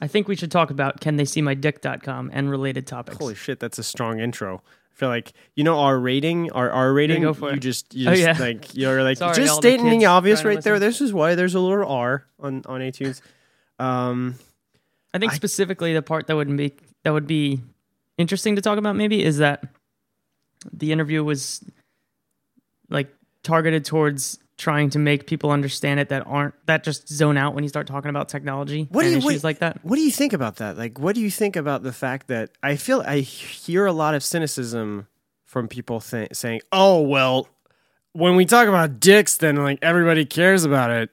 I think we should talk about can they see my dick.com and related topics. Holy shit, that's a strong intro. I feel like you know our rating, our R rating. go for you it. just, you Oh, just yeah. like you're like Sorry, just stating the obvious right there. This is why there's a little R on on iTunes. Um, I think I- specifically the part that would be that would be interesting to talk about maybe is that the interview was like targeted towards trying to make people understand it that aren't that just zone out when you start talking about technology What do you- issues what- like that. What do you think about that? Like, what do you think about the fact that I feel I hear a lot of cynicism from people th- saying, "Oh, well, when we talk about dicks, then like everybody cares about it."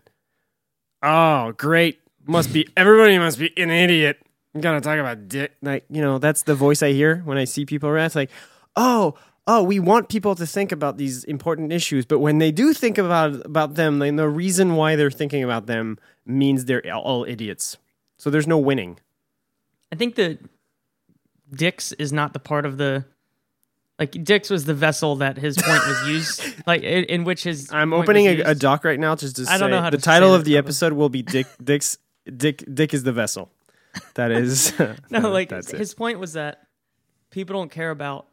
Oh, great! Must be everybody must be an idiot. You gotta talk about dick. Like, you know, that's the voice I hear when I see people around. It's like, oh, oh, we want people to think about these important issues, but when they do think about about them, then the reason why they're thinking about them means they're all idiots. So there's no winning. I think that Dix is not the part of the like Dix was the vessel that his point was used like in, in which his I'm opening a, a doc right now just to I don't say know how the title of the episode will be Dick Dick's Dick Dick is the vessel. That is No, like that's it. his point was that people don't care about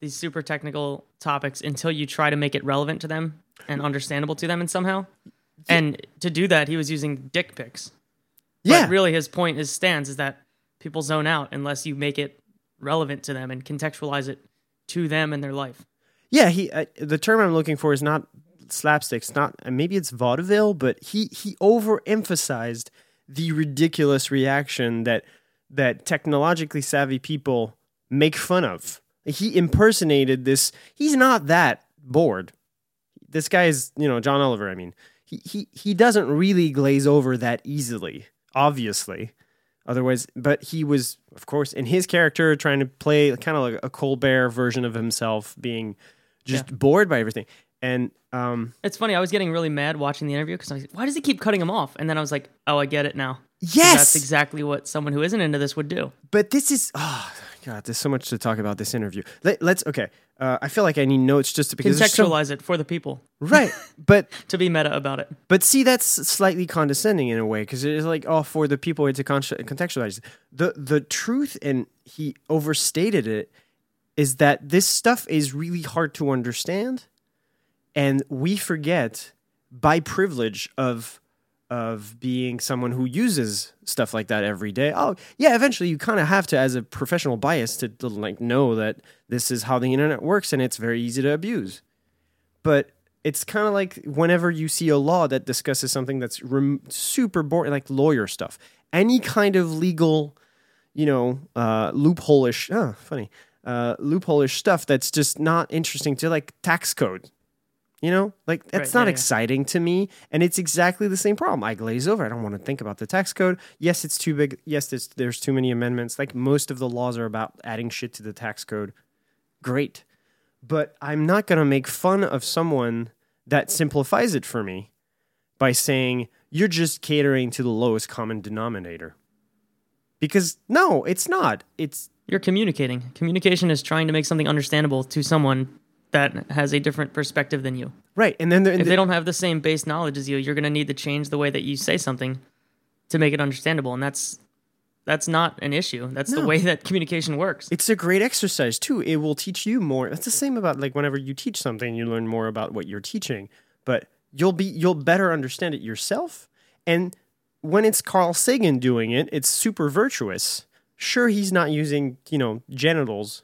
these super technical topics until you try to make it relevant to them and understandable to them and somehow. And to do that, he was using dick pics. Yeah. But really, his point is stands is that people zone out unless you make it relevant to them and contextualize it to them and their life. Yeah, he uh, the term I'm looking for is not slapstick. It's not uh, maybe it's vaudeville, but he he overemphasized the ridiculous reaction that that technologically savvy people make fun of. He impersonated this. He's not that bored. This guy is, you know, John Oliver. I mean, he he he doesn't really glaze over that easily. Obviously, otherwise, but he was, of course, in his character trying to play kind of like a Colbert version of himself, being just bored by everything. And um, It's funny. I was getting really mad watching the interview because I was like, why does he keep cutting him off? And then I was like, oh, I get it now." yes, That's exactly what someone who isn't into this would do. but this is oh god, there's so much to talk about this interview. Let, let's okay. Uh, I feel like I need notes just because there's so- Contextualize it for the people right, but to be meta about it. But see, that's slightly condescending in a way because it's like, oh, for the people to con- contextualize the the truth, and he overstated it. Is that this stuff is really hard to understand, and we forget by privilege of of being someone who uses stuff like that every day. Oh, yeah, eventually you kind of have to, as a professional bias, to, to like know that this is how the internet works, and it's very easy to abuse but it's kind of like whenever you see a law that discusses something that's rem- super boring, like lawyer stuff, any kind of legal, you know, uh, loophole-ish, oh, funny, uh, loophole-ish stuff that's just not interesting to like tax code. You know, like that's Right, not yeah, yeah. exciting to me, and it's exactly the same problem. I glaze over. I don't want to think about the tax code. Yes, it's too big. Yes, there's, there's too many amendments. Like most of the laws are about adding shit to the tax code. Great, but I'm not going to make fun of someone that simplifies it for me by saying you're just catering to the lowest common denominator. Because no, it's not. It's You're communicating. Communication is trying to make something understandable to someone that has a different perspective than you. right. And then the, If they don't have the same base knowledge as you, you're going to need to change the way that you say something to make it understandable, and that's that's not an issue. That's the way that communication works. it's a great exercise too. It will teach you more. It's the same about like whenever you teach something, you learn more about what you're teaching, but you'll be you'll better understand it yourself. And when it's Carl Sagan doing it, it's super virtuous. Sure, he's not using you know genitals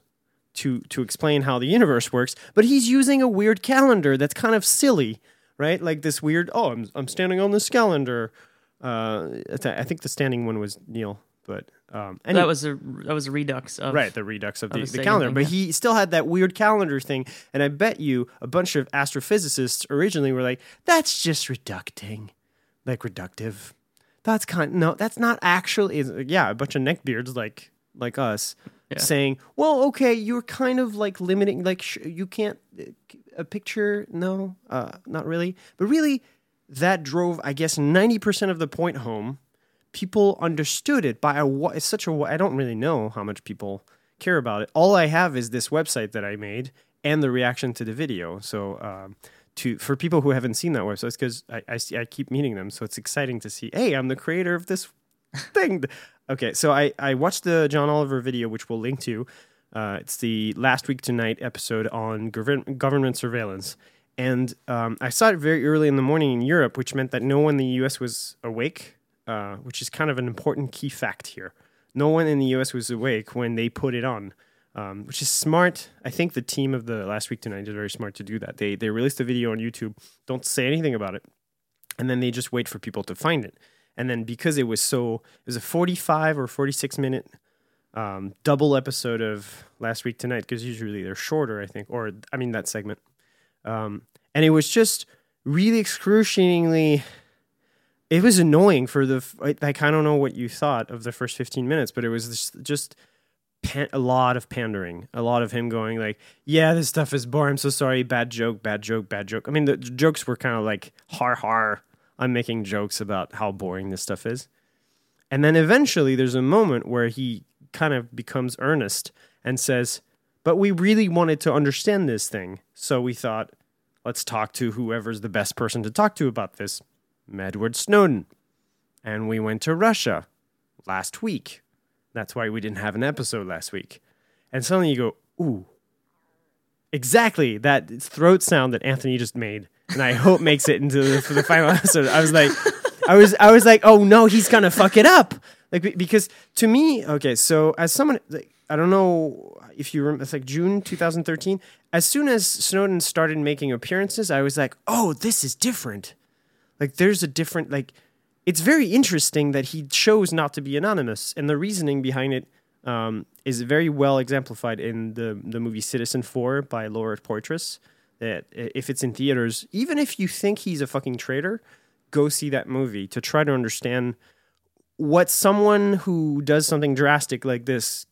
to to explain how the universe works, but he's using a weird calendar that's kind of silly, right? Like this weird. Oh, I'm I'm standing on this calendar. Uh, I think the standing one was Neil, but um, anyway. that was a that was a redux of Right, the redux of the, a the Sagan calendar. thing, but yeah. he still had that weird calendar thing. And I bet you a bunch of astrophysicists originally were like, that's just reducting. Like reductive. That's kind no, that's not actually yeah, a bunch of neckbeards like like us Yeah. saying, "Well, okay, you're kind of like limiting like sh- you can't uh, a picture no, uh not really." But really that drove I guess 90% of the point home people understood it by a it's such a I don't really know how much people care about it. All I have is this website that I made and the reaction to the video. So um, to for people who haven't seen that website, because I, I I keep meeting them, so it's exciting to see. Hey, I'm the creator of this thing. Okay, so I I watched the John Oliver video, which we'll link to. Uh, it's the last week tonight episode on govern- government surveillance, and um, I saw it very early in the morning in Europe, which meant that no one in the U.S. was awake, uh, which is kind of an important key fact here. No one in the U.S. was awake when they put it on, um, which is smart. I think the team of the last week tonight is very smart to do that. They they released a video on YouTube, don't say anything about it, and then they just wait for people to find it. And then because it was so, it was a 45 or 46 minute um, double episode of last week tonight because usually they're shorter, I think, or I mean that segment. Um, and it was just really excruciatingly. It was annoying for the like I don't know what you thought of the first 15 minutes, but it was just, just pan- a lot of pandering, a lot of him going like, "Yeah, this stuff is boring. I'm so sorry. Bad joke, bad joke, bad joke." I mean, the jokes were kind of like har har. I'm making jokes about how boring this stuff is. And then eventually there's a moment where he kind of becomes earnest and says, But we really wanted to understand this thing. So we thought, let's talk to whoever's the best person to talk to about this, Edward Snowden. And we went to Russia last week. That's why we didn't have an episode last week. And suddenly you go, Ooh. Exactly that throat sound that Anthony just made and I hope makes it into the, the final episode. I was like, I was, I was like, oh no, he's gonna fuck it up. Like because to me, okay, so as someone, like, I don't know if you remember, it's like June 2013. As soon as Snowden started making appearances, I was like, oh, this is different. Like there's a different like. It's very interesting that he chose not to be anonymous, and the reasoning behind it um, is very well exemplified in the the movie Citizenfour by Laura Poitras that if it's in theaters, even if you think he's a fucking traitor, go see that movie to try to understand what someone who does something drastic like this,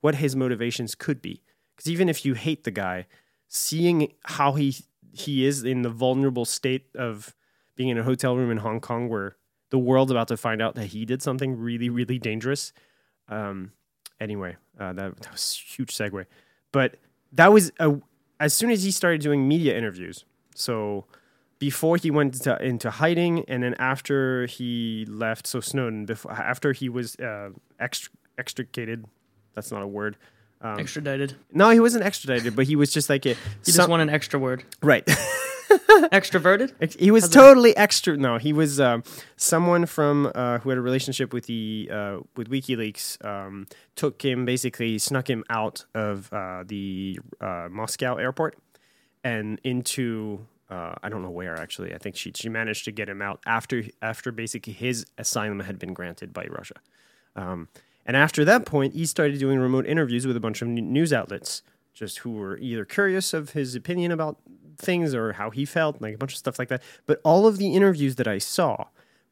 what his motivations could be. Because even if you hate the guy, seeing how he he is in the vulnerable state of being in a hotel room in Hong Kong where the world's about to find out that he did something really, really dangerous. Um, anyway, uh, that, that was a huge segue. But that was a, as soon as he started doing media interviews, so before he went into, into hiding, and then after he left, so Snowden, before, after he was uh, ext- extricated, that's not a word. Um, extradited. No, he wasn't extradited, but he was just like a. He just want an extra word. Right. Extroverted. He was totally extra. No, he was uh, someone from uh, who had a relationship with the uh, with WikiLeaks. Um, took him basically snuck him out of uh, the uh, Moscow airport and into uh, I don't know where actually. I think she she managed to get him out after after basically his asylum had been granted by Russia. Um, and after that point, he started doing remote interviews with a bunch of news outlets, just who were either curious of his opinion about things or how he felt, like a bunch of stuff like that. But all of the interviews that I saw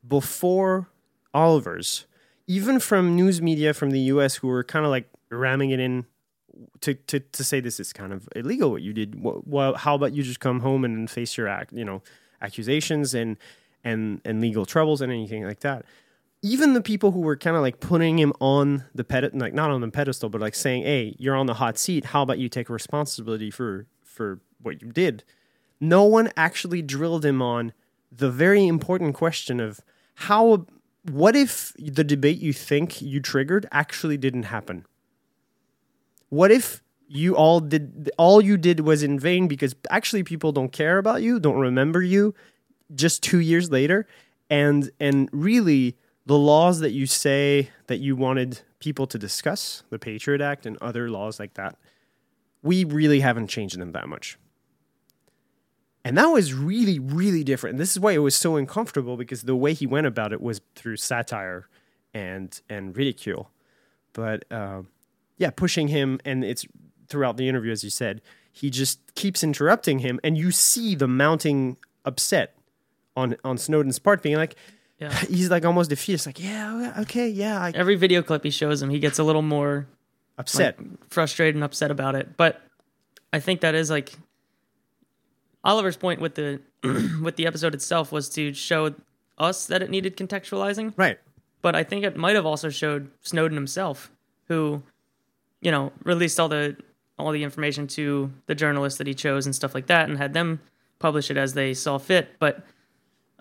before Oliver's, even from news media from the US who were kind of like ramming it in to, to, to say this is kind of illegal what you did. Well, how about you just come home and face your act, you know, accusations and and and legal troubles and anything like that. Even the people who were kind of like putting him on the pedestal, like not on the pedestal, but like saying, "Hey, you're on the hot seat. How about you take responsibility for for what you did?" no one actually drilled him on the very important question of how what if the debate you think you triggered actually didn't happen what if you all did all you did was in vain because actually people don't care about you don't remember you just 2 years later and and really the laws that you say that you wanted people to discuss the patriot act and other laws like that we really haven't changed them that much and that was really, really different. And this is why it was so uncomfortable because the way he went about it was through satire and and ridicule. But uh, yeah, pushing him, and it's throughout the interview, as you said, he just keeps interrupting him, and you see the mounting upset on on Snowden's part, being like, yeah. he's like almost defeated. It's like, yeah, okay, yeah. I... Every video clip he shows him, he gets a little more upset, like, frustrated, and upset about it. But I think that is like Oliver's point with the with the episode itself was to show us that it needed contextualizing. Right. But I think it might have also showed Snowden himself, who, you know, released all the all the information to the journalists that he chose and stuff like that, and had them publish it as they saw fit. But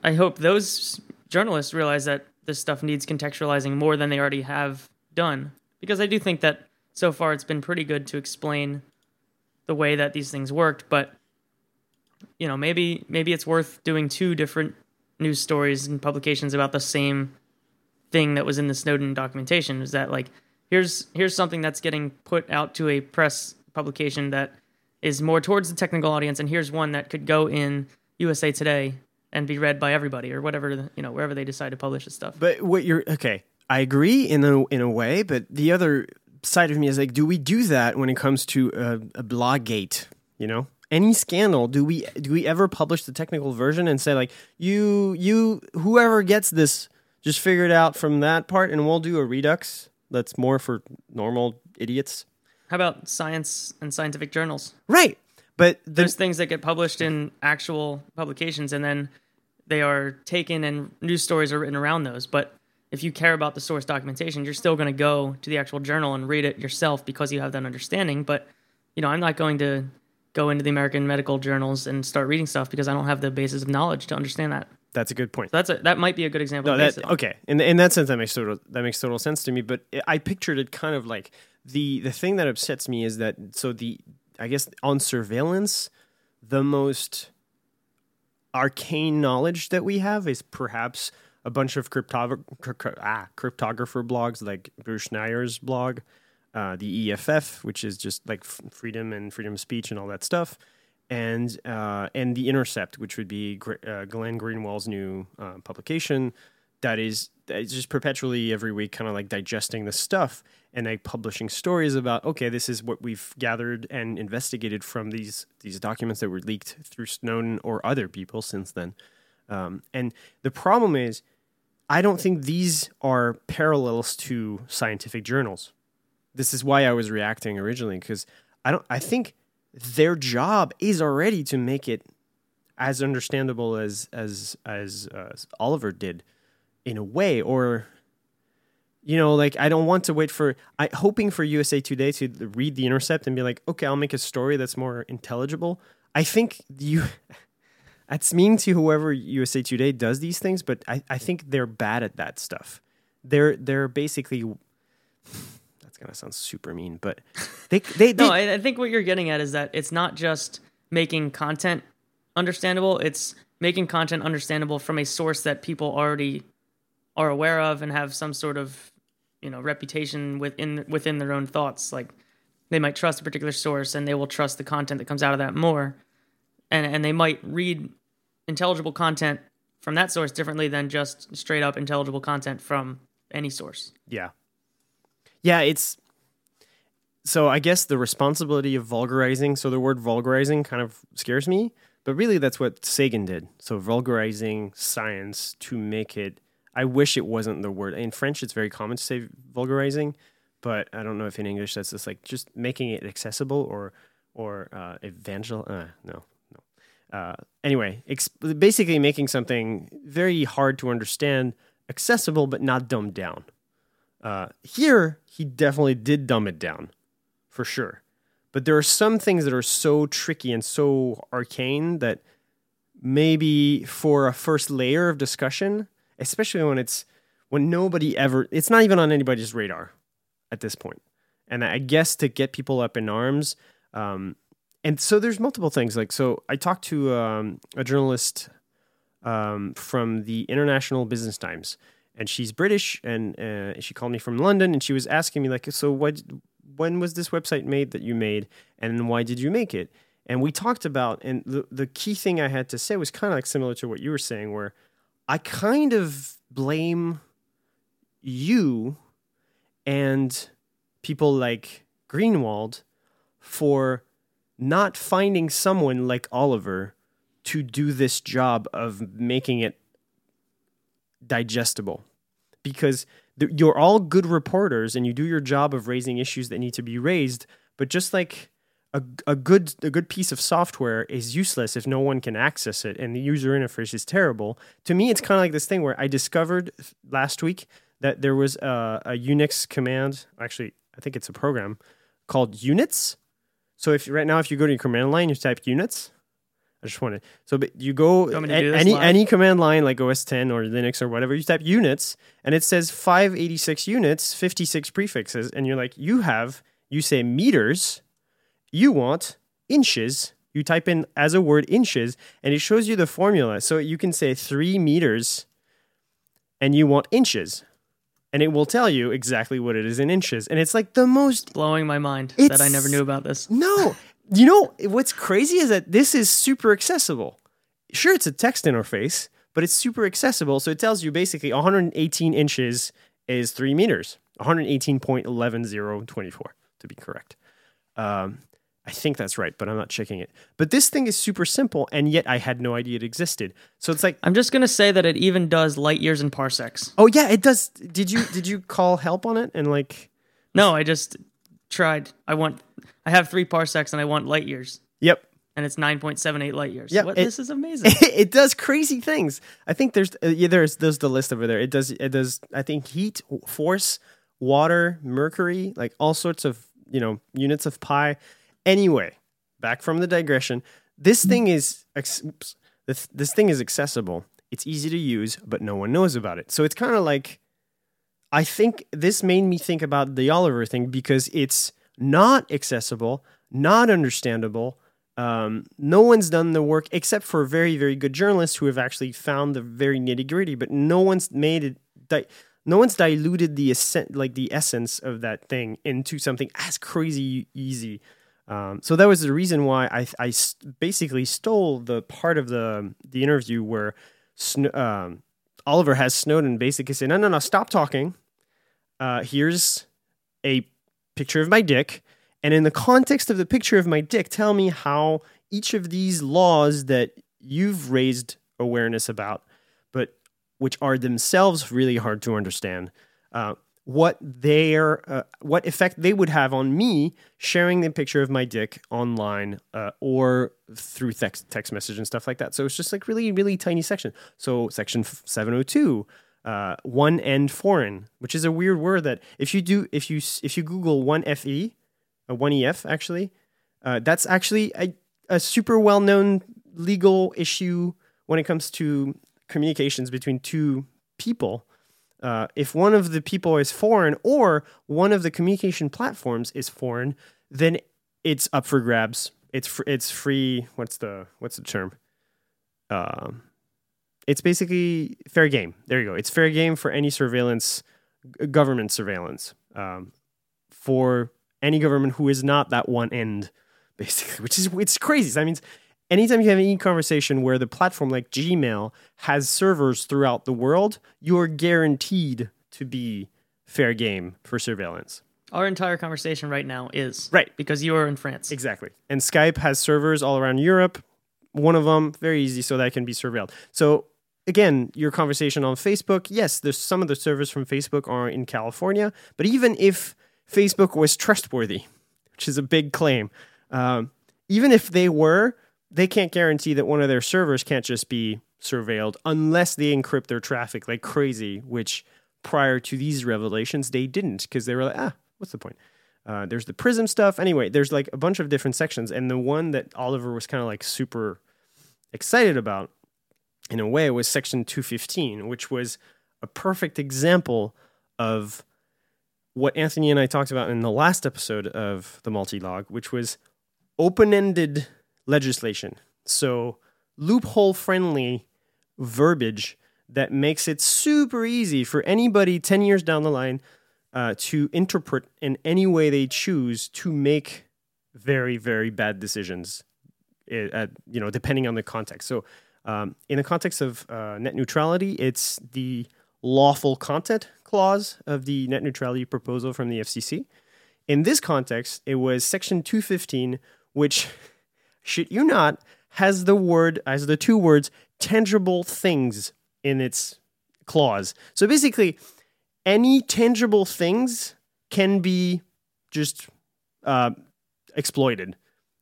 I hope those journalists realize that this stuff needs contextualizing more than they already have done. Because I do think that so far it's been pretty good to explain the way that these things worked, but you know, maybe maybe it's worth doing two different news stories and publications about the same thing that was in the Snowden documentation. Is that like here's here's something that's getting put out to a press publication that is more towards the technical audience, and here's one that could go in USA Today and be read by everybody or whatever you know wherever they decide to publish this stuff. But what you're okay, I agree in a in a way, but the other side of me is like, do we do that when it comes to a, a blog gate? You know, any scandal, do we do we ever publish the technical version and say like, you you whoever gets this, just figure it out from that part, and we'll do a redux that's more for normal idiots. How about science and scientific journals? Right, but the, There's things that get published in actual publications, and then they are taken and news stories are written around those. But if you care about the source documentation, you're still going to go to the actual journal and read it yourself because you have that understanding. But you know, I'm not going to go into the American medical journals and start reading stuff because I don't have the basis of knowledge to understand that. that's a good point. So that's a, that might be a good example. No, that okay. In in that sense, that makes total that makes total sense to me. But I pictured it kind of like the the thing that upsets me is that so the I guess on surveillance, the most arcane knowledge that we have is perhaps a bunch of ah, cryptographer blogs like Bruce Schneier's blog, uh, the EFF, which is just like freedom and freedom of speech and all that stuff, and uh, and the Intercept, which would be uh, Glenn Greenwald's new uh, publication that is is just perpetually every week, kind of like digesting the stuff and like publishing stories about okay, this is what we've gathered and investigated from these these documents that were leaked through Snowden or other people since then. Um, and the problem is, I don't think these are parallels to scientific journals. This is why I was reacting originally because I don't. I think their job is already to make it as understandable as as as uh, Oliver did, in a way, or you know, like I don't want to wait for. I hoping for USA Today to read the Intercept and be like, okay, I'll make a story that's more intelligible. I think you. That's mean to whoever USA Today does these things, but I, I think they're bad at that stuff. They're they're basically that's gonna sound super mean, but they they, they No, I, I think what you're getting at is that it's not just making content understandable; it's making content understandable from a source that people already are aware of and have some sort of you know reputation within within their own thoughts. Like they might trust a particular source and they will trust the content that comes out of that more, and and they might read intelligible content from that source differently than just straight up intelligible content from any source. Yeah. Yeah, it's so I guess the responsibility of vulgarizing, so the word vulgarizing kind of scares me, but really that's what Sagan did. So vulgarizing science to make it I wish it wasn't the word. In French it's very common to say vulgarizing, but I don't know if in English that's just like just making it accessible or or uh evangel uh no. Uh anyway, basically making something very hard to understand accessible but not dumbed down. Uh, here, he definitely did dumb it down, for sure. But there are some things that are so tricky and so arcane that maybe for a first layer of discussion, especially when it's when nobody ever, it's not even on anybody's radar at this point. And I guess to get people up in arms, um, and so there's multiple things. Like, so I talked to um, a journalist um, from the International Business Times, and she's British, and uh, she called me from London, and she was asking me like, so what? When was this website made that you made, and why did you make it? And we talked about, and the the key thing I had to say was kind of like similar to what you were saying, where I kind of blame you and people like Greenwald for not finding someone like Oliver to do this job of making it digestible. Because th- you're all good reporters and you do your job of raising issues that need to be raised but just like a, a good a good piece of software is useless if no one can access it and the user interface is terrible. To me it's kind of like this thing where i discovered last week that there was a, a unix command actually i think it's a program called units so if right now if you go to your command line you type units I just wanted so but you go want me to a- any live? any command line like OS 10 or Linux or whatever. You type units and it says 586 units, 56 prefixes, and you're like, you have you say meters, you want inches. You type in as a word inches, and it shows you the formula. So you can say three meters, and you want inches, and it will tell you exactly what it is in inches. And it's like the most Blowing my mind that I never knew about this. no, you know what's crazy is that this is super accessible. Sure, it's a text interface, but it's super accessible. So it tells you basically 118 inches is three meters, 118.11024 to be correct. Um, I think that's right, but I'm not checking it. But this thing is super simple, and yet I had no idea it existed. So it's like, I'm just gonna say that it even does light years and parsecs. oh yeah, it does. Did you did you call help on it and like? No, I just tried. I want. I have three parsecs and I want light years, Yep, and it's 9.78 light years. Yeah, this is amazing. it does crazy things. I think there's uh, yeah, there's there's the list over there. It does it does I think heat, force, water, mercury, like all sorts of you know units of pi. Anyway, back from the digression. This thing is oops, this this thing is accessible. It's easy to use, but no one knows about it. So it's kind of like I think this made me think about the Oliver thing because it's not accessible, not understandable. Um, no one's done the work except for very, very good journalists who have actually found the very nitty gritty, but no one's made it. Di- no one's diluted the essen- like the essence of that thing into something as crazy easy. Um, so that was the reason why I, I basically stole the part of the the interview where um, Oliver has Snowden basically say, "No, no, no, stop talking. Uh, here's a picture of my dick, and in the context of the picture of my dick, tell me how each of these laws that you've raised awareness about, but which are themselves really hard to understand, uh, what their uh, what effect they would have on me sharing the picture of my dick online uh, or through text text message and stuff like that. So it's just like really really tiny section. So section seven hundred two. Uh, one end foreign, which is a weird word that if you do if you if you Google one fe, a one ef actually, uh, that's actually a, a super well known legal issue when it comes to communications between two people. Uh, if one of the people is foreign or one of the communication platforms is foreign, then it's up for grabs. It's fr- it's free. What's the what's the term? Um, it's basically fair game. There you go. It's fair game for any surveillance, government surveillance, um, for any government who is not that one end, basically. Which is it's crazy. That means anytime you have any conversation where the platform like Gmail has servers throughout the world, you're guaranteed to be fair game for surveillance. Our entire conversation right now is Right. because you are in France. Exactly. And Skype has servers all around Europe. One of them, very easy, so that can be surveilled. So again, your conversation on Facebook, yes, there's some of the servers from Facebook are in California, but even if Facebook was trustworthy, which is a big claim, um, even if they were, they can't guarantee that one of their servers can't just be surveilled unless they encrypt their traffic like crazy, which prior to these revelations, they didn't because they were like, ah, what's the point? Uh, there's the PRISM stuff. Anyway, there's like a bunch of different sections, and the one that Oliver was kind of like super excited about, in a way, was section 215, which was a perfect example of what Anthony and I talked about in the last episode of the multi-log, which was open-ended legislation. So loophole-friendly verbiage that makes it super easy for anybody 10 years down the line uh, to interpret in any way they choose to make very very bad decisions eh, at, you know depending on the context so um, in the context of uh, net neutrality it's the lawful content clause of the net neutrality proposal from the fcc in this context it was section 215 which shit you not has the word as the two words tangible things in its clause so basically any tangible things can be just uh, exploited,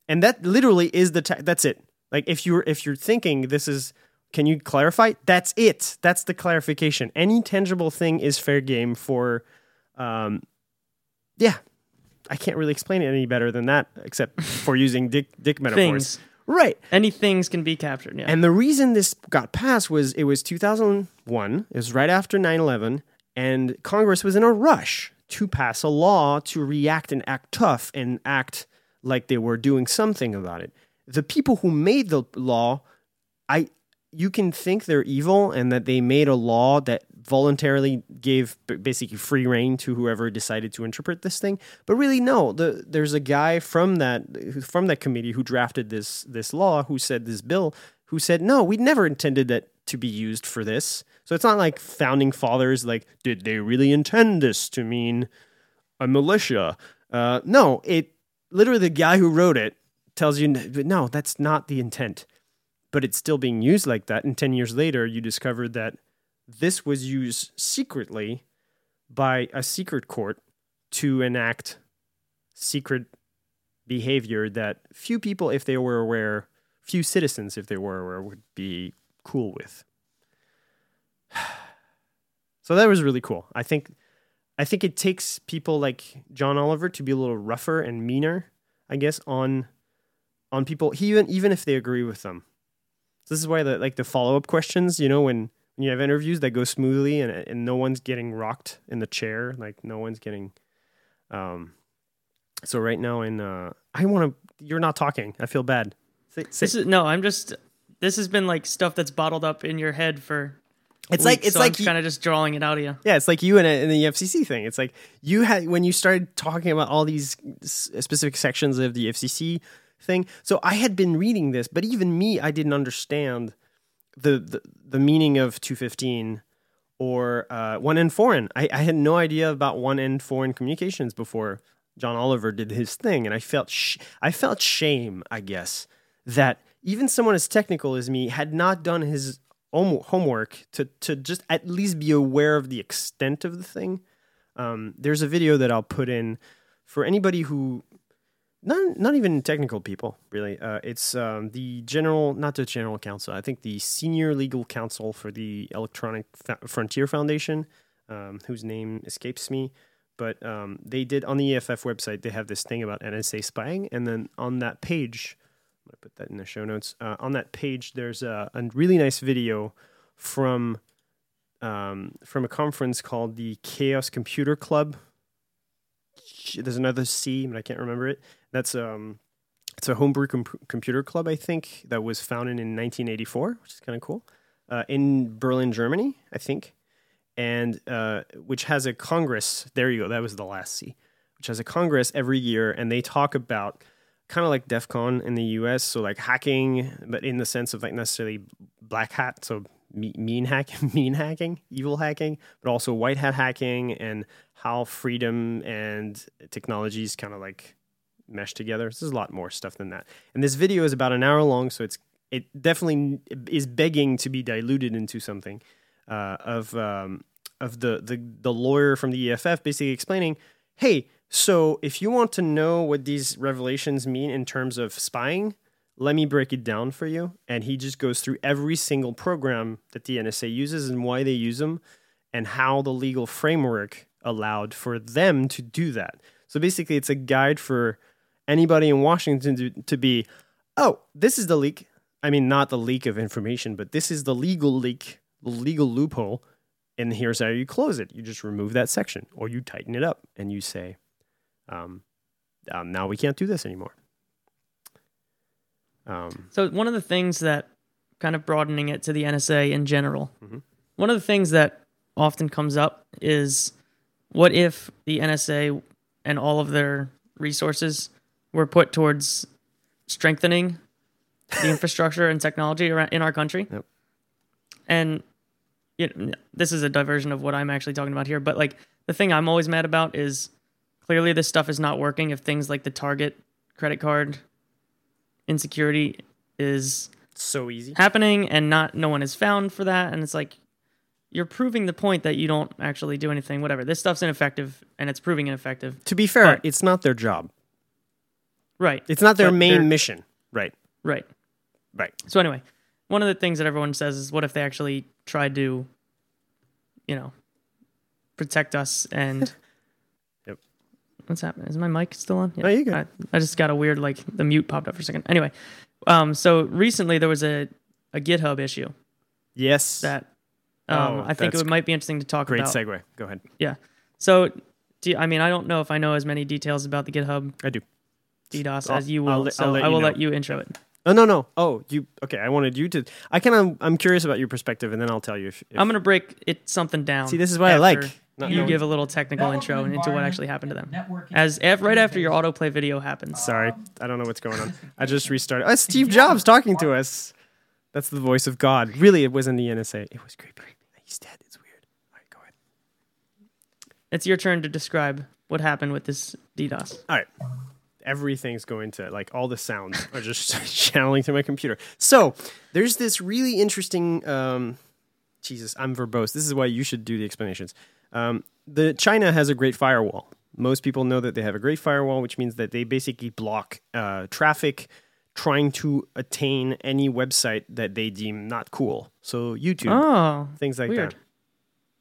and that literally is the ta- that's it. Like if you're if you're thinking this is, can you clarify? That's it. That's the clarification. Any tangible thing is fair game for, um, yeah. I can't really explain it any better than that, except for using dick dick metaphors. Things. Right. Any things can be captured. Yeah. And the reason this got passed was it was 2001. It was right after 9 11. And Congress was in a rush to pass a law to react and act tough and act like they were doing something about it. The people who made the law, I you can think they're evil and that they made a law that voluntarily gave basically free reign to whoever decided to interpret this thing. But really no the, there's a guy from that from that committee who drafted this this law who said this bill who said no we never intended that to be used for this. So it's not like founding fathers like did they really intend this to mean a militia? Uh, no it literally the guy who wrote it tells you no that's not the intent. But it's still being used like that. And 10 years later, you discovered that this was used secretly by a secret court to enact secret behavior that few people, if they were aware, few citizens, if they were aware, would be cool with. So that was really cool. I think I think it takes people like John Oliver to be a little rougher and meaner, I guess, on on people, even even if they agree with them. So this is why the like the follow up questions, you know, when, when you have interviews that go smoothly and and no one's getting rocked in the chair, like no one's getting um so right now in uh I want to you're not talking. I feel bad. Say, say, this is no. I'm just. This has been like stuff that's bottled up in your head for. it's like it's so like kind of just drawing it out of you. Yeah, it's like you and, and the FCC thing. It's like you had when you started talking about all these specific sections of the FCC thing. So I had been reading this, but even me, I didn't understand the the, meaning of 215 or uh, one N foreign. I, I had no idea about one N foreign communications before John Oliver did his thing, and I felt sh- I felt shame, I guess, that even someone as technical as me had not done his home- homework to to just at least be aware of the extent of the thing. Um, there's a video that I'll put in for anybody who not not even technical people really. Uh, it's um, the general, not the general counsel. I think the senior legal counsel for the Electronic Fa- Frontier Foundation, um, whose name escapes me. But um, they did on the EFF website. They have this thing about NSA spying, and then on that page, I'm gonna put that in the show notes. Uh, on that page, there's a, a really nice video from um, from a conference called the Chaos Computer Club. There's another C, but I can't remember it. That's um, it's a homebrew com- computer club, I think, that was founded in 1984, which is kind of cool, uh, in Berlin, Germany, I think, and uh, which has a congress. There you go. That was the last C, which has a congress every year, and they talk about kind of like DEF CON in the US, so like hacking, but in the sense of like necessarily black hat, so mean hack, mean hacking, evil hacking, but also white hat hacking, and how freedom and technologies kind of like mesh together. There's a lot more stuff than that. And this video is about an hour long, so it's it definitely is begging to be diluted into something uh, of um, of the, the the lawyer from the EFF basically explaining, hey, so if you want to know what these revelations mean in terms of spying, let me break it down for you. And he just goes through every single program that the NSA uses and why they use them, and how the legal framework allowed for them to do that. So basically, it's a guide for anybody in Washington to, to be, oh, this is the leak. I mean, not the leak of information, but this is the legal leak, the legal loophole. And here's how you close it. You just remove that section or you tighten it up and you say, um, um, now we can't do this anymore. Um, So one of the things that kind of broadening it to the NSA in general, Mhm. one of the things that often comes up is what if the NSA and all of their resources were put towards strengthening the infrastructure and technology in our country? Yep. And you know, this is a diversion of what I'm actually talking about here, but like the thing I'm always mad about is clearly this stuff is not working if things like the Target credit card insecurity is so easy. happening and not no one is found for that and it's like you're proving the point that you don't actually do anything whatever this stuff's ineffective and it's proving ineffective To be fair, But- it's not their job. Right It's not their But main mission. Right. right Right. so anyway one of the things that everyone says is what if they actually tried to you know protect us and Yep. what's happening is my mic still on No, you're good. I, I just got a weird like the mute popped up for a second anyway Um, so recently there was a, a GitHub issue Yes. that um, Oh, I think it might be interesting to talk Great about. Great segue. Go ahead. Yeah. So, do you- I mean, I don't know if I know as many details about the GitHub I do. DDoS I'll- as you I'll so I'll let I you will know. let you intro it. Oh no no. Oh you okay? I wanted you to. I kind of. I'm curious about your perspective, and then I'll tell you if. if I'm gonna break it something down. See, this is what I like. Not You knowing- give a little technical intro into what actually happened to them. As if, right after your autoplay video happens. Sorry, I don't know what's going on. I just restarted. Oh, Steve Jobs talking to us. That's the voice of God. Really, it wasn't the NSA. It was creepy. He's dead. It's weird. All right, go ahead. It's your turn to describe what happened with this DDoS. All right. Everything's going to like all the sounds are just channeling through my computer. So there's this really interesting. Um, Jesus, I'm verbose. This is why you should do the explanations. Um, the China has a great firewall. Most people know that they have a great firewall, which means that they basically block uh, traffic trying to attain any website that they deem not cool. So YouTube, Oh, things like weird.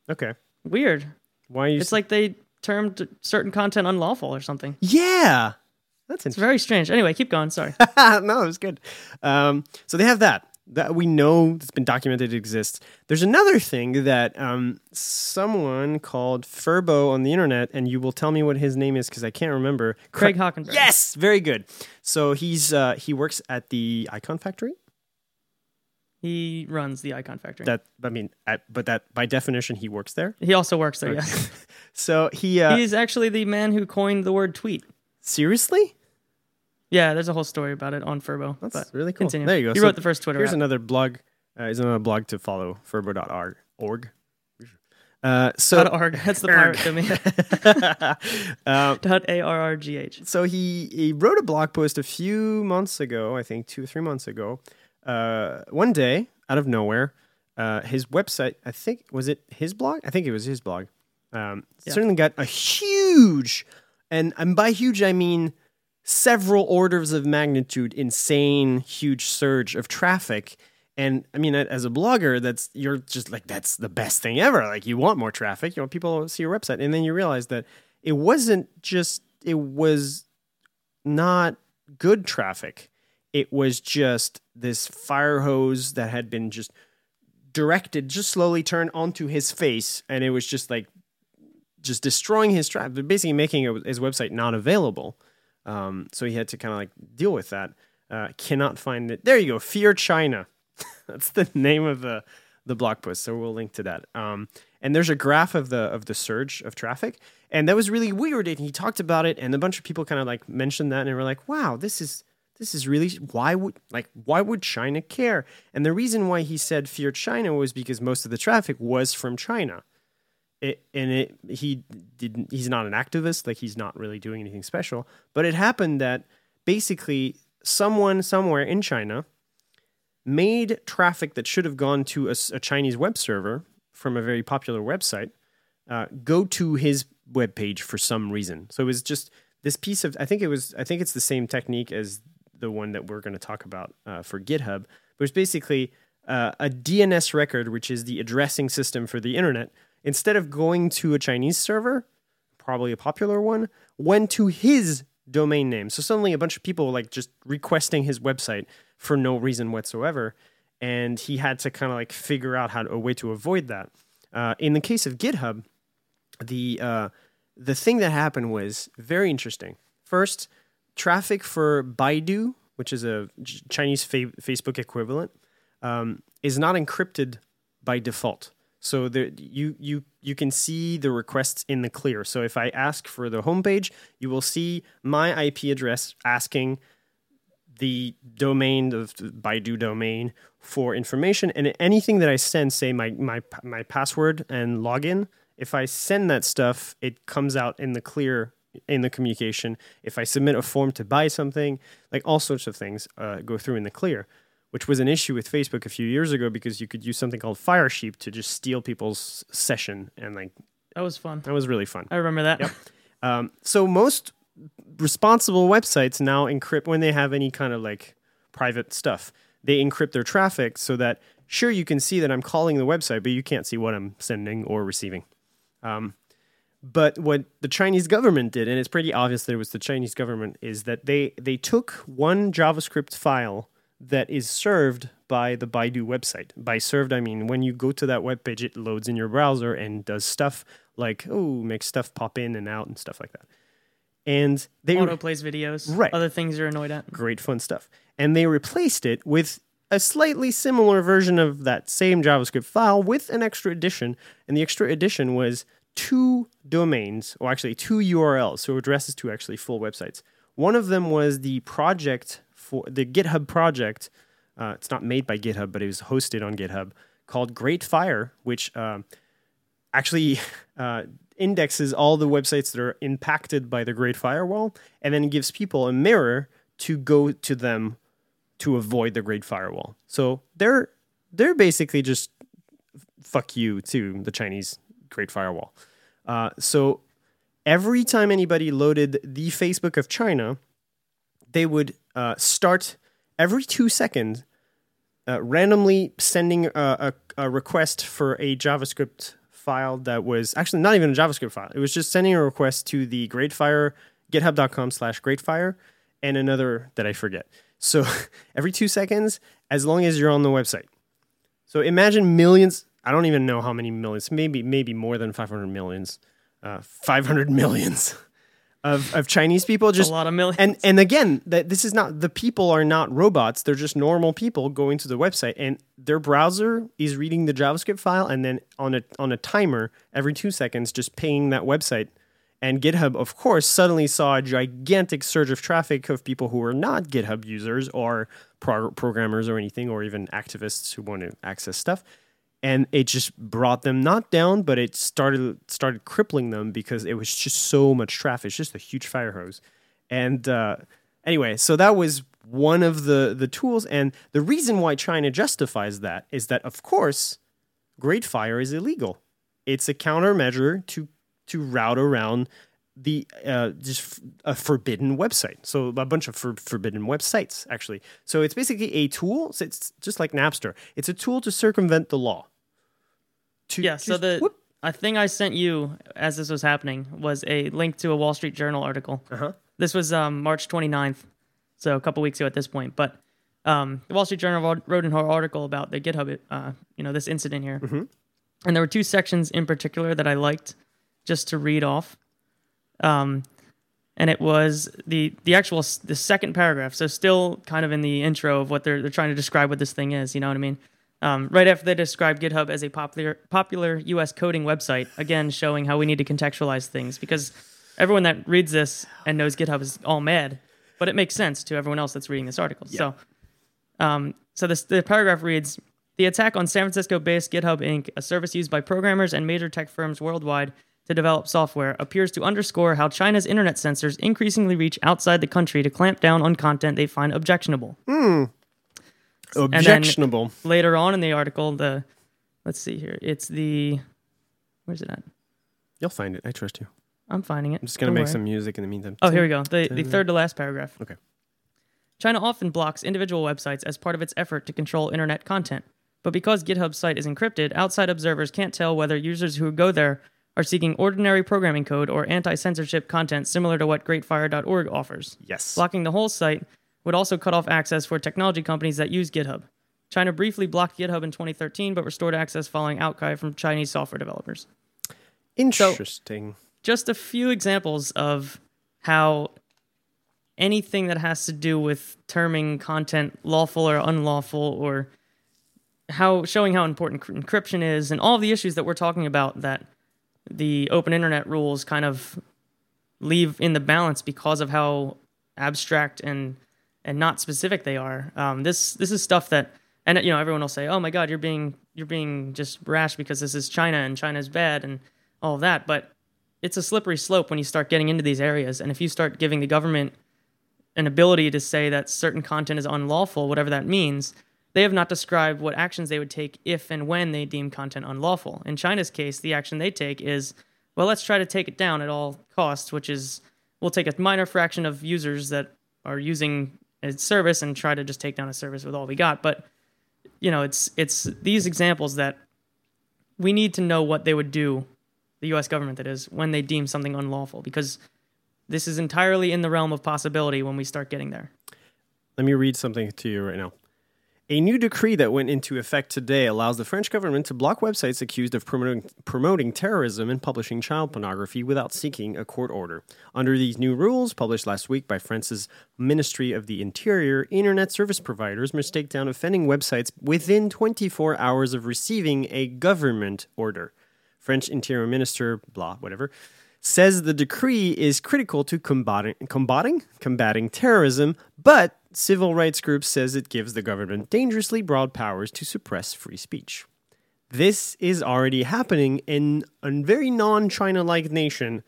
that. Okay, weird. why are you? It's like they termed certain content unlawful or something. yeah, that's It's very strange. Anyway, keep going. Sorry. no, it was good. Um, so they have that. That we know it's been documented it exists. There's another thing that um, someone called Furbo on the internet, and you will tell me what his name is because I can't remember. Craig Cra- Hockenberry. Yes, very good. So he's uh, he works at the Icon Factory. He runs the Icon Factory. That I mean, at, but that by definition he works there. he also works there. Yes. So he uh, He's actually the man who coined the word tweet. seriously. Yeah, there's a whole story about it on Furbo. That's but really cool. Continue. There you go. He So wrote the first Twitter Here's app. another blog. Uh, is another blog to follow. Furbo.org. Org. Uh, so .org. That's the pirate domain. um, Dot A-R-R-G-H. so he he wrote a blog post a few months ago, I think two or three months ago. Uh, one day, out of nowhere, uh, his website. I think was it his blog. I think it was his blog. Um, Yeah. Certainly got a huge, and and by huge I mean several orders of magnitude, insane, huge surge of traffic. And I mean, as a blogger, that's you're just like that's the best thing ever. Like you want more traffic, you want people to see your website, and then you realize that it wasn't just it was not good traffic. It was just this fire hose that had been just directed, just slowly turned onto his face, and it was just like just destroying his traffic, basically making his website not available. Um, so he had to kind of like deal with that. Uh, cannot find it. There you go. Fear China. That's the name of the the blog post. So we'll link to that. Um, and there's a graph of the of the surge of traffic, and that was really weird. And he talked about it, and a bunch of people kind of like mentioned that, and were like, "Wow, this is this is really why would like why would China care?" And the reason why he said fear China was because most of the traffic was from China. It, and it he didn't he's not an activist like he's not really doing anything special but it happened that basically someone somewhere in china made traffic that should have gone to a chinese web server from a very popular website uh, go to his web page for some reason. So it was just this piece of i think it was i think it's the same technique as the one that we're going to talk about uh, for github but it's basically uh, a dns record which is the addressing system for the internet instead of going to a chinese server probably a popular one, went to his domain name. So suddenly a bunch of people were like just requesting his website for no reason whatsoever. And he had to kind of like figure out how to, a way to avoid that. Uh, in the case of GitHub, the uh, the thing that happened was very interesting. First, traffic for Baidu, which is a Chinese fa- Facebook equivalent, um, is not encrypted by default. So the, you you you can see the requests in the clear. So if I ask for the homepage, you will see my IP address asking the domain of Baidu domain for information, and anything that I send, say my my my password and login, if I send that stuff, it comes out in the clear in the communication. If I submit a form to buy something, like all sorts of things uh, go through in the clear which was an issue with Facebook a few years ago because you could use something called Firesheep to just steal people's session, and like That was fun. that was really fun. I remember that. Yep. Um, so most responsible websites now encrypt when they have any kind of like private stuff. They encrypt their traffic so that sure you can see that I'm calling the website, but you can't see what I'm sending or receiving. Um, but what the Chinese government did, and it's pretty obvious that it was the Chinese government, is that they they took one JavaScript file that is served by the Baidu website. By served, I mean when you go to that web page, it loads in your browser and does stuff like oh, makes stuff pop in and out and stuff like that. And they Auto plays videos. Right. Other things you're annoyed at. great fun stuff. And they replaced it with a slightly similar version of that same JavaScript file with an extra addition. And the extra addition was two domains, or actually two URLs, so addresses to actually full websites. One of them was the project for the GitHub project. Uh, it's not made by GitHub, but it was hosted on GitHub called Great Fire, which um, actually uh, indexes all the websites that are impacted by the Great Firewall, and then gives people a mirror to go to them to avoid the Great Firewall. So they're they're basically just fuck you to the Chinese Great Firewall. Uh, so every time anybody loaded the Facebook of China, they would uh, start every two seconds uh, randomly sending a, a, a request for a JavaScript file that was actually not even a JavaScript file. It was just sending a request to the Greatfire github.com slash Greatfire and another that I forget. So every two seconds, as long as you're on the website. So imagine millions. I don't even know how many millions. Maybe maybe more than 500 millions. Uh, 500 millions of, of Chinese people just a lot of millions. and and again, that this is not the people are not robots. They're just normal people going to the website, and their browser is reading the JavaScript file, and then on a on a timer every two seconds, just pinging that website. And GitHub, of course, suddenly saw a gigantic surge of traffic of people who were not GitHub users or pro- programmers or anything, or even activists who want to access stuff and it just brought them not down, but it started started crippling them because it was just so much traffic. It's just a huge fire hose. And uh, anyway, so that was one of the the tools, and the reason why China justifies that is that of course, Great Fire is illegal. It's a countermeasure to to route around the uh, just a forbidden website. So a bunch of for, forbidden websites actually. So it's basically a tool. So it's just like Napster. It's a tool to circumvent the law. To yeah. So the whoop. a thing I sent you as this was happening was a link to a Wall Street Journal article. Uh-huh. This was um, March 29th, so a couple weeks ago at this point. But um, the Wall Street Journal wrote- wrote an article about the GitHub, uh, you know, this incident here, Mm-hmm. and there were two sections in particular that I liked just to read off. Um, and it was the the actual the second paragraph. So still kind of in the intro of what they're they're trying to describe what this thing is. You know what I mean? Um, right after they describe GitHub as a popular popular U.S. coding website, again showing how we need to contextualize things because everyone that reads this and knows GitHub is all mad, but it makes sense to everyone else that's reading this article. So, um, so this the paragraph reads: The attack on San Francisco-based GitHub Inc., a service used by programmers and major tech firms worldwide to develop software, appears to underscore how China's internet censors increasingly reach outside the country to clamp down on content they find objectionable. Objectionable. Later on in the article, the let's see here, it's the where's it at? You'll find it. I trust you. I'm finding it. I'm just gonna Don't make worry. some music in the meantime. Oh, here we go. The, the third to last paragraph. Okay. China often blocks individual websites as part of its effort to control internet content. But because GitHub's site is encrypted, outside observers can't tell whether users who go there are seeking ordinary programming code or anti censorship content similar to what GreatFire.org offers. Yes. Blocking the whole site would also cut off access for technology companies that use GitHub. China briefly blocked GitHub in 2013, but restored access following outcry from Chinese software developers Interesting. just a few examples of how anything that has to do with terming content lawful or unlawful or how showing how important cr- encryption is and all the issues that we're talking about that the open internet rules kind of leave in the balance because of how abstract and and not specific they are. Um, this this is stuff that and you know everyone will say, "Oh my God, you're being you're being just rash because this is China and China's bad and all of that." But it's a slippery slope when you start getting into these areas, and if you start giving the government an ability to say that certain content is unlawful, whatever that means, they have not described what actions they would take if and when they deem content unlawful. In China's case, the action they take is, well, let's try to take it down at all costs, which is we'll take a minor fraction of users that are using a service and try to just take down a service with all we got. But you know, it's it's these examples that we need to know what they would do, the U.S. government that is, when they deem something unlawful, because this is entirely in the realm of possibility when we start getting there. Let me read something to you right now. A new decree that went into effect today allows the French government to block websites accused of promoting, promoting terrorism and publishing child pornography without seeking a court order. Under these new rules, published last week by France's Ministry of the Interior, internet service providers must take down offending websites within 24 hours of receiving a government order. French Interior Minister, blah, whatever, says the decree is critical to combating combating combating terrorism, but civil rights group says it gives the government dangerously broad powers to suppress free speech. This is already happening in a very non-China like nation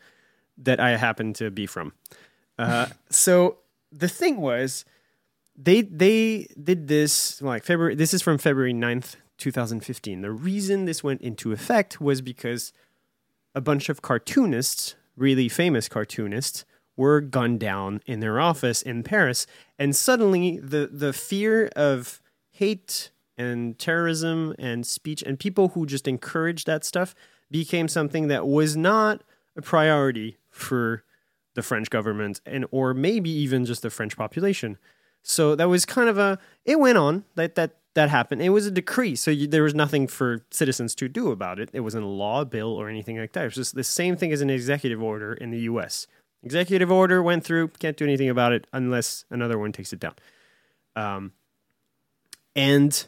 that I happen to be from. Uh, so the thing was, they they did this like February. This is from February 9th, 2015. The reason this went into effect was because a bunch of cartoonists, really famous cartoonists, were gunned down in their office in Paris, and suddenly the the fear of hate and terrorism and speech and people who just encourage that stuff became something that was not a priority for the French government and or maybe even just the French population. So that was kind of a it went on that that that happened. It was a decree, so you, there was nothing for citizens to do about it. It wasn't a law, bill, or anything like that. It was just the same thing as an executive order in the U.S. Executive order went through, can't do anything about it unless another one takes it down. Um, and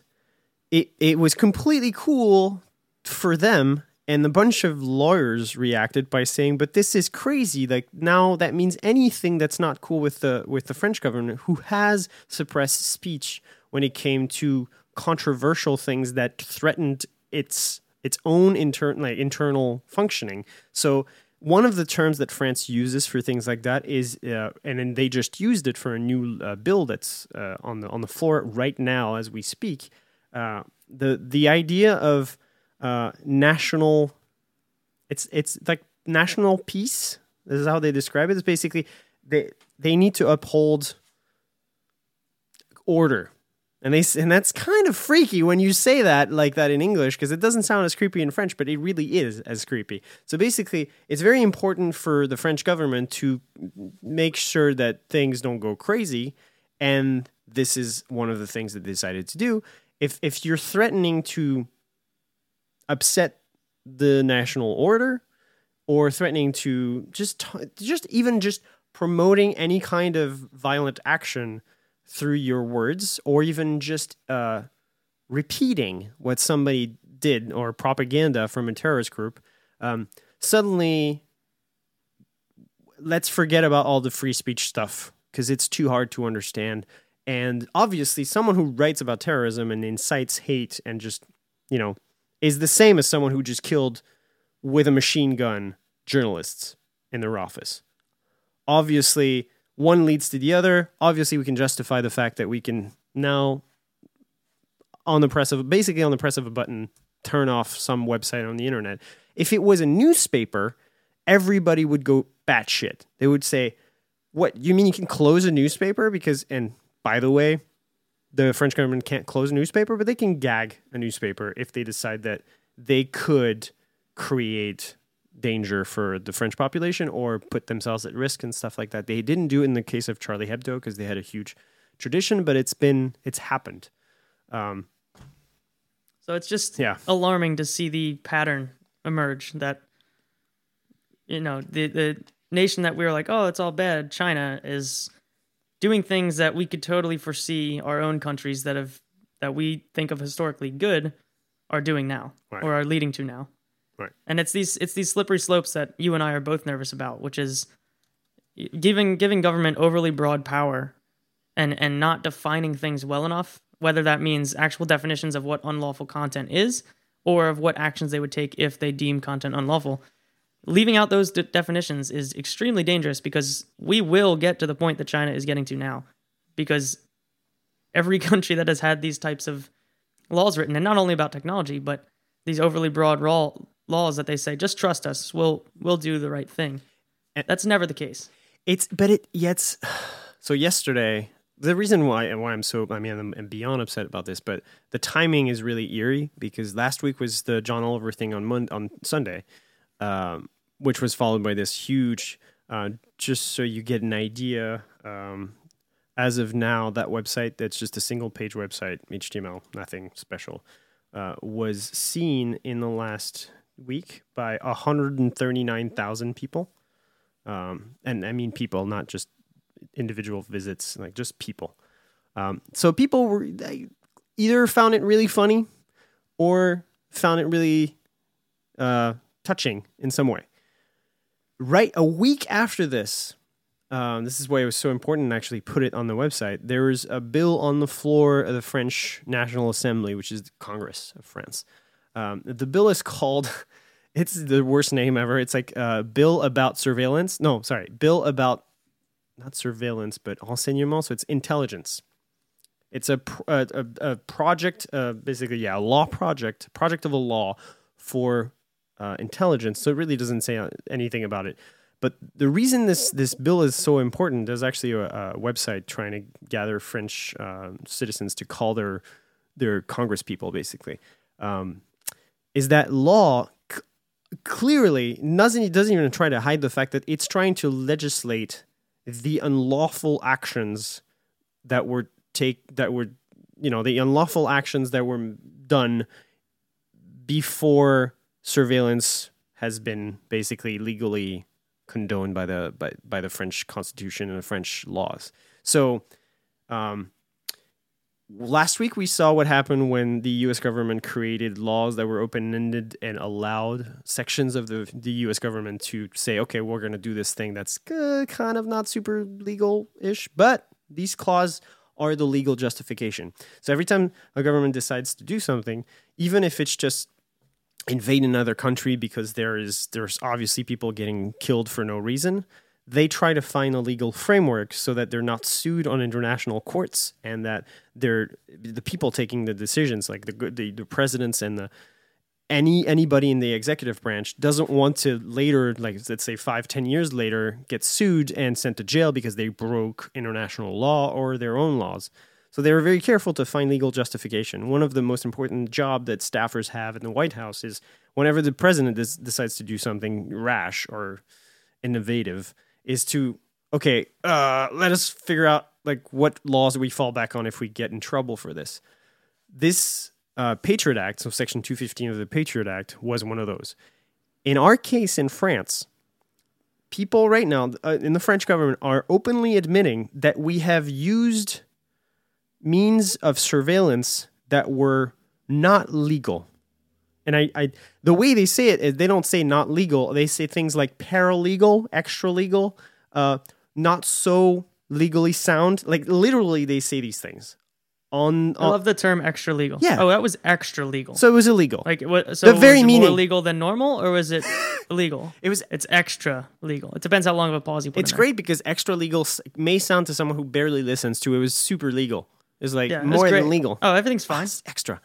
it it was completely cool for them. And a bunch of lawyers reacted by saying, "But this is crazy! Like now, that means anything that's not cool with the with the French government, who has suppressed speech when it came to controversial things that threatened its its own internal like, internal functioning. So one of the terms that France uses for things like that is, uh, and then they just used it for a new uh, bill that's uh, on the on the floor right now as we speak. Uh, the the idea of uh, national, it's it's like national peace. This is how they describe it. It's basically they they need to uphold order and they and that's kind of freaky when you say that like that in English because it doesn't sound as creepy in French, but it really is as creepy. So basically, it's very important for the French government to make sure that things don't go crazy, and this is one of the things that they decided to do. If if you're threatening to upset the national order or threatening to just just even just promoting any kind of violent action through your words or even just uh, repeating what somebody did or propaganda from a terrorist group, um, suddenly let's forget about all the free speech stuff because it's too hard to understand. And obviously, someone who writes about terrorism and incites hate and just, you know, is the same as someone who just killed with a machine gun journalists in their office. Obviously, one leads to the other. Obviously, we can justify the fact that we can now, on the press of basically on the press of a button, turn off some website on the internet. If it was a newspaper, everybody would go batshit. They would say, "What you mean you can close a newspaper?" Because, and by the way, the French government can't close a newspaper, but they can gag a newspaper if they decide that they could create danger for the French population or put themselves at risk and stuff like that. They didn't do it in the case of Charlie Hebdo because they had a huge tradition, but it's been it's happened. Um, so it's just Yeah. alarming to see the pattern emerge that you know the the nation that we were like, oh, it's all bad. China is doing things that we could totally foresee our own countries that have that we think of historically good are doing now Right. or are leading to now. Right. And it's these it's these slippery slopes that you and I are both nervous about, which is giving giving government overly broad power and and not defining things well enough, whether that means actual definitions of what unlawful content is or of what actions they would take if they deem content unlawful. Leaving out those de- definitions is extremely dangerous because we will get to the point that China is getting to now because every country that has had these types of laws written and not only about technology but these overly broad raw laws that they say just trust us we'll we'll do the right thing And- that's never the case It's but it yet. So yesterday, the reason why and why I'm so I mean I'm, I'm beyond upset about this, but the timing is really eerie because last week was the John Oliver thing on Mon- on Sunday, um, which was followed by this huge. Uh, just so you get an idea, um, as of now, that website that's just a single page website, HTML, nothing special, uh, was seen in the last week by 139,000 people. Um, and I mean people, not just individual visits, like just people. Um, so people were either found it really funny or found it really uh, touching in some way. Right a week after this, um, this is why it was so important to actually put it on the website. There was a bill on the floor of the French National Assembly, which is the Congress of France. Um, the bill is called, it's the worst name ever. It's like uh, Bill about surveillance. No, sorry, Bill about, not surveillance, but renseignement. So it's intelligence. It's a, a, a, a project, uh, basically, yeah, a law project, project of a law for uh, intelligence. So it really doesn't say uh, anything about it. But the reason this this bill is so important, there's actually a, a website trying to gather French uh, citizens to call their their Congress people, basically, um, is that law c- clearly doesn't doesn't even try to hide the fact that it's trying to legislate the unlawful actions that were take that were you know the unlawful actions that were done before surveillance has been basically legally condoned by the by, by the French constitution and the French laws. So um, last week we saw what happened when the US government created laws that were open-ended and allowed sections of the the US government to say okay, we're going to do this thing that's uh, kind of not super legal-ish, but these clauses are the legal justification. So every time a government decides to do something, even if it's just invade another country because there is there's obviously people getting killed for no reason, they try to find a legal framework so that they're not sued on international courts and that they're the people taking the decisions, like the the, the presidents and the any anybody in the executive branch doesn't want to later like let's say five ten years later get sued and sent to jail because they broke international law or their own laws. So they were very careful to find legal justification. One of the most important job that staffers have in the white house is whenever the president des- decides to do something rash or innovative is to okay uh, let us figure out like what laws we fall back on if we get in trouble for this this uh, Patriot Act, so Section 215 of the Patriot Act, was one of those. In our case in France, people right now uh, in the French government are openly admitting that we have used means of surveillance that were not legal. And I, I the way they say it is they don't say not legal. They say things like paralegal, extra legal, uh, not so legally sound. Like literally, they say these things on, I love the term extra legal. Yeah. Oh, that was extra legal. So it was illegal. like what? So The was very it meaning- more legal than normal, or was it illegal? it was. It's extra legal. It depends how long of a pause you put. It's great because extra legal may sound to someone who barely listens to it was super legal. It's like Yeah, more great. than legal. Oh, everything's fine. It's extra.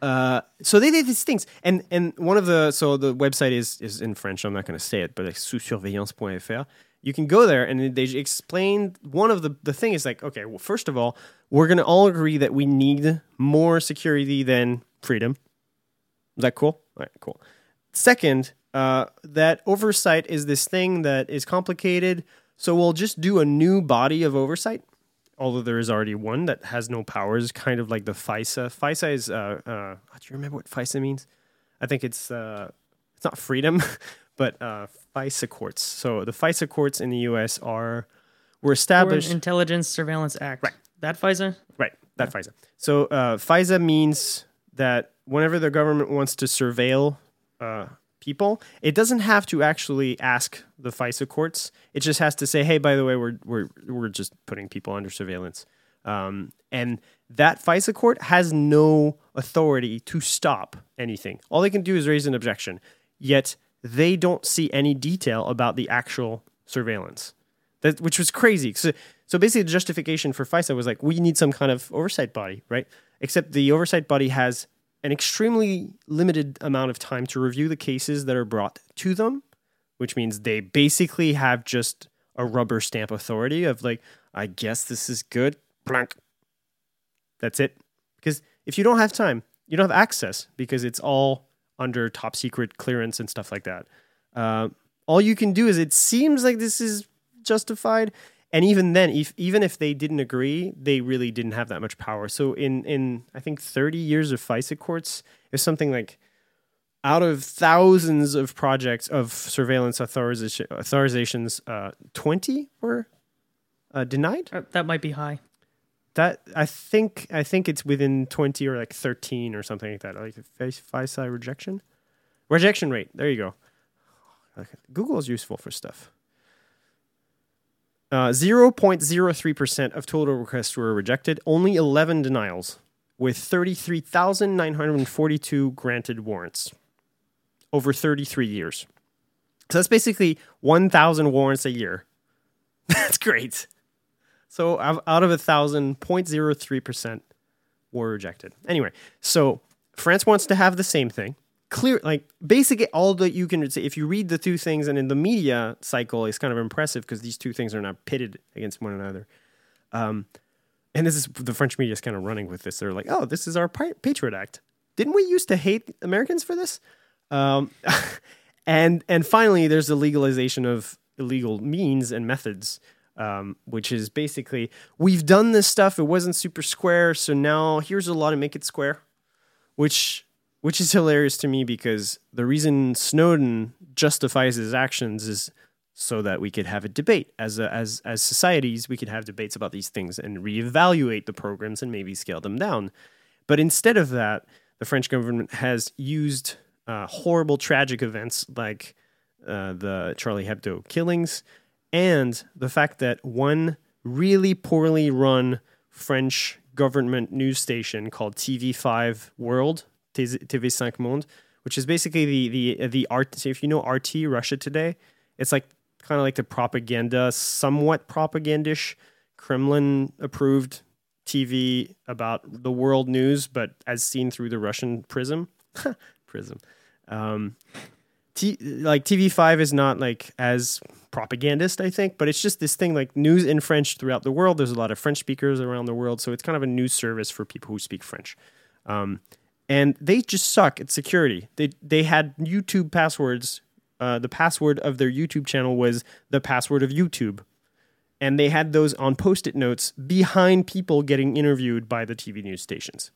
Uh, so they did these things, and and one of the so the website is is in French. I'm not going to say it, but like sous-surveillance.fr. You can go there, and they explain one of the the thing is like okay, well, first of all, we're going to all agree that we need more security than freedom. Is that cool? All right, cool. Second, uh, that oversight is this thing that is complicated. So we'll just do a new body of oversight, although there is already one that has no powers, kind of like the FISA. FISA is, uh, uh, do you remember what FISA means? I think it's uh, it's not freedom, but uh, FISA courts. So the FISA courts in the U.S. are were Foreign established. Intelligence Surveillance Act. Right. That FISA. Right, that FISA. So uh, FISA means that whenever the government wants to surveil uh, people, it doesn't have to actually ask the FISA courts. It just has to say, "Hey, by the way, we're we're we're just putting people under surveillance," um, and that FISA court has no authority to stop anything. All they can do is raise an objection. Yet they don't see any detail about the actual surveillance that which was crazy. So, so basically, the justification for FISA was like, we need some kind of oversight body, right? Except the oversight body has an extremely limited amount of time to review the cases that are brought to them, which means they basically have just a rubber stamp authority of like, I guess this is good, blank. That's it. Because if you don't have time, you don't have access because it's all under top secret clearance and stuff like that. Uh, all you can do is it seems like this is justified. And even then, if even if they didn't agree, they really didn't have that much power. So in in I think 30 years of FISA courts, it's something like out of thousands of projects of surveillance authorization, authorizations, uh, 20 were uh, denied. Uh, That might be high. That I think I think it's within 20 or like 13 or something like that. Like FISA rejection, rejection rate. There you go. Okay. Google is useful for stuff. Uh, 0.03% of total requests were rejected, only 11 denials, with 33,942 granted warrants over 33 years. So that's basically 1,000 warrants a year. that's great. So out of a thousand, 0.03% were rejected. Anyway, so France wants to have the same thing. Clear, like basically all that you can say. If you read the two things, and in the media cycle, it's kind of impressive because these two things are not pitted against one another. Um, and this is the French media is kind of running with this. They're like, "Oh, this is our Patriot Act. Didn't we used to hate Americans for this?" Um, and and finally, there's the legalization of illegal means and methods, um, which is basically we've done this stuff. It wasn't super square, so now here's a law to make it square, which which is hilarious to me because the reason Snowden justifies his actions is so that we could have a debate as a, as as societies. We could have debates about these things and reevaluate the programs and maybe scale them down. But instead of that, the French government has used uh, horrible, tragic events like uh, the Charlie Hebdo killings and the fact that one really poorly run French government news station called TV5 World, TV5 Monde, which is basically the the the art. If you know RT Russia Today, it's like kind of like the propaganda, somewhat propagandish, Kremlin approved TV about the world news, but as seen through the Russian prism. prism. Um, T- like TV5 is not like as propagandist, I think, but it's just this thing like news in French throughout the world. There's a lot of French speakers around the world, so it's kind of a news service for people who speak French. Um, and they just suck at security. They they had YouTube passwords. Uh, the password of their YouTube channel was the password of YouTube, and they had those on post-it notes behind people getting interviewed by the TV news stations.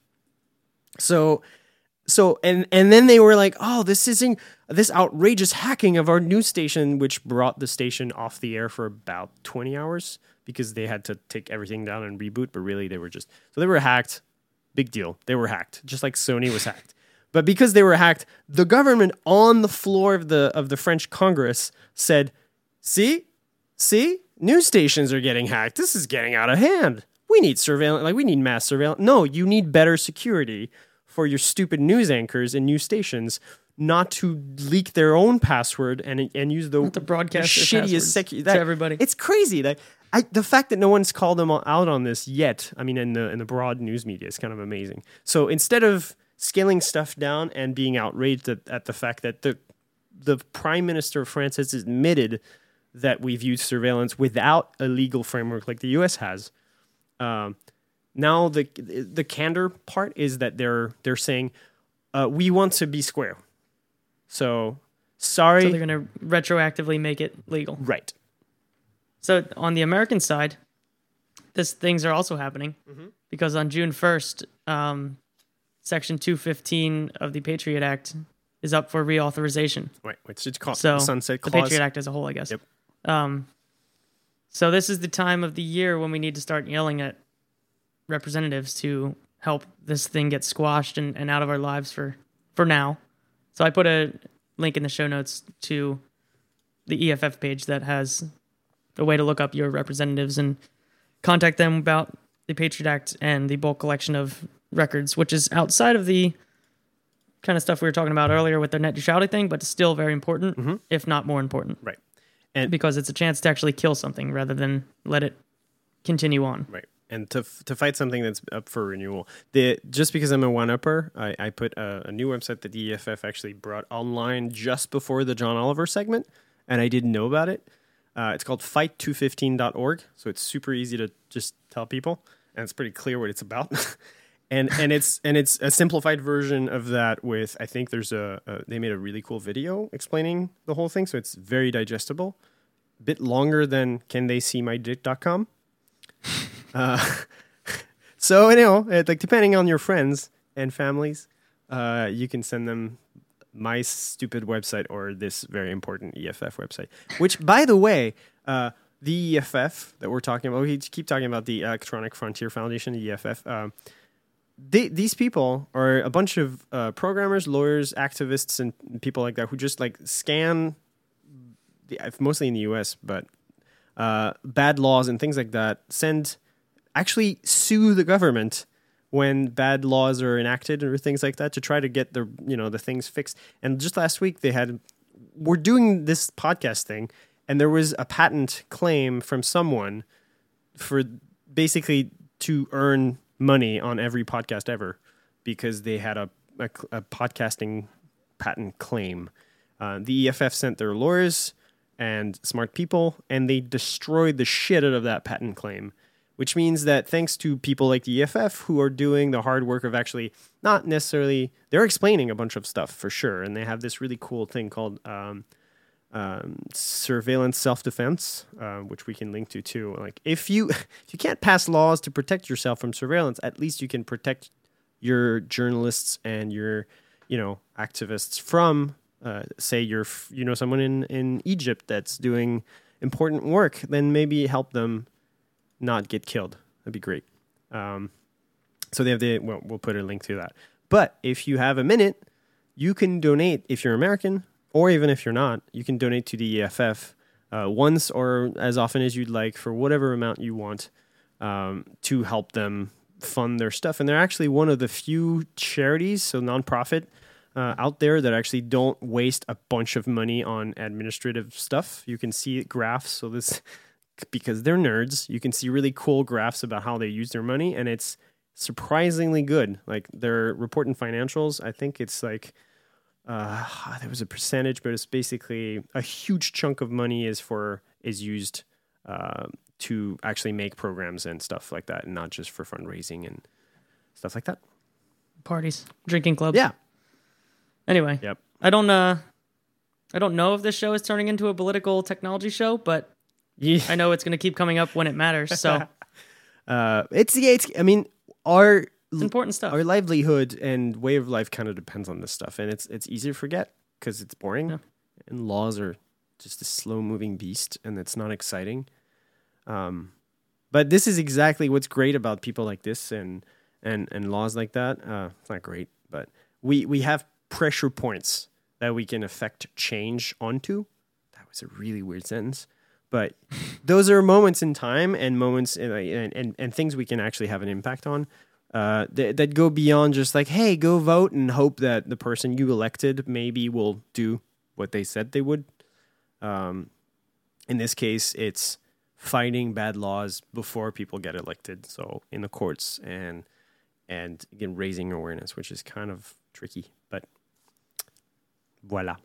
So so and and then they were like oh this isn't this outrageous hacking of our news station which brought the station off the air for about 20 hours because they had to take everything down and reboot but really they were just so they were hacked big deal. They were hacked just like sony was hacked. But because they were hacked the government on the floor of the of the french congress said see see news stations are getting hacked. This is getting out of hand. We need surveillance like we need mass surveillance. No you need better security for your stupid news anchors and news stations not to leak their own password and and use the, broadcast the their shittiest passwords secu- to everybody. It's crazy that I, the fact that no one's called them out on this yet. I mean, in the in the broad news media, is kind of amazing. So instead of scaling stuff down and being outraged at, at the fact that the the prime minister of France has admitted that we've used surveillance without a legal framework like the U.S. has. Um, now the the candor part is that they're they're saying uh, we want to be square. So sorry, So they're going to retroactively make it legal. right? So on the American side, this things are also happening Mm-hmm. because on June first, um, Section two fifteen of the Patriot Act is up for reauthorization. Right, which is called So the sunset the. Patriot Act as a whole, I guess. Yep. Um, so this is the time of the year when we need to start yelling at representatives to help this thing get squashed and, and out of our lives for for now. So I put a link in the show notes to the EFF page that has a way to look up your representatives and contact them about the Patriot Act and the bulk collection of records, which is outside of the kind of stuff we were talking about earlier with the net neutrality thing, but still very important, mm-hmm. if not more important, Right, and because it's a chance to actually kill something rather than let it continue on. right, and to f- to fight something that's up for renewal. The just because I'm a one upper, I, I put a, a new website that the EFF actually brought online just before the John Oliver segment, and I didn't know about it. Uh, it's called fight215.org, so it's super easy to just tell people, and it's pretty clear what it's about. and and it's and it's a simplified version of that with I think there's a, a they made a really cool video explaining the whole thing, so it's very digestible. A bit longer than can they see my dick.com. uh, so you know, it, like depending on your friends and families, uh, you can send them my stupid website or this very important EFF website. Which, by the way, uh, the EFF that we're talking about, we keep talking about the Electronic Frontier Foundation, the EFF. Um, they, these people are a bunch of uh, programmers, lawyers, activists, and people like that who just like scan, the, mostly in the U.S., but uh, bad laws and things like that. Send, actually sue the government when bad laws are enacted or things like that to try to get the you know the things fixed. And just last week they had, we're doing this podcast thing, and there was a patent claim from someone for basically to earn money on every podcast ever because they had a, a, a podcasting patent claim. Uh, the EFF sent their lawyers and smart people, and they destroyed the shit out of that patent claim. Which means that thanks to people like the EFF who are doing the hard work of actually not necessarily, they're explaining a bunch of stuff for sure. And they have this really cool thing called um, um, surveillance self defense, uh, which we can link to too. Like if you if you can't pass laws to protect yourself from surveillance, at least you can protect your journalists and your you know activists from uh, say you're you know someone in in Egypt that's doing important work. Then maybe help them not get killed. That'd be great. Um, so they have the well, we'll put a link to that. But if you have a minute, you can donate if you're American or even if you're not, you can donate to the EFF uh, once or as often as you'd like for whatever amount you want um, to help them fund their stuff. And they're actually one of the few charities, so nonprofit, uh, out there that actually don't waste a bunch of money on administrative stuff. You can see graphs. So this, because they're nerds, you can see really cool graphs about how they use their money, and it's surprisingly good. Like their report and financials, I think it's like uh, there was a percentage, but it's basically a huge chunk of money is for is used uh, to actually make programs and stuff like that, and not just for fundraising and stuff like that. Parties, drinking clubs. Yeah. Anyway. Yep. I don't uh, I don't know if this show is turning into a political technology show, but yeah. I know it's going to keep coming up when it matters. So uh, it's yeah, it's. I mean, our it's important stuff. Our livelihood and way of life kind of depends on this stuff, and it's it's easy to forget because it's boring, Yeah. and laws are just a slow moving beast, and it's not exciting. Um, but this is exactly what's great about people like this and and and laws like that. Uh, it's not great, but we we have pressure points that we can affect change onto. That was a really weird sentence, but those are moments in time and moments in, and, and and things we can actually have an impact on uh, that, that go beyond just like, hey, go vote and hope that the person you elected maybe will do what they said they would. Um, in this case, it's fighting bad laws before people get elected. So in the courts and and again raising awareness, which is kind of tricky, but voila.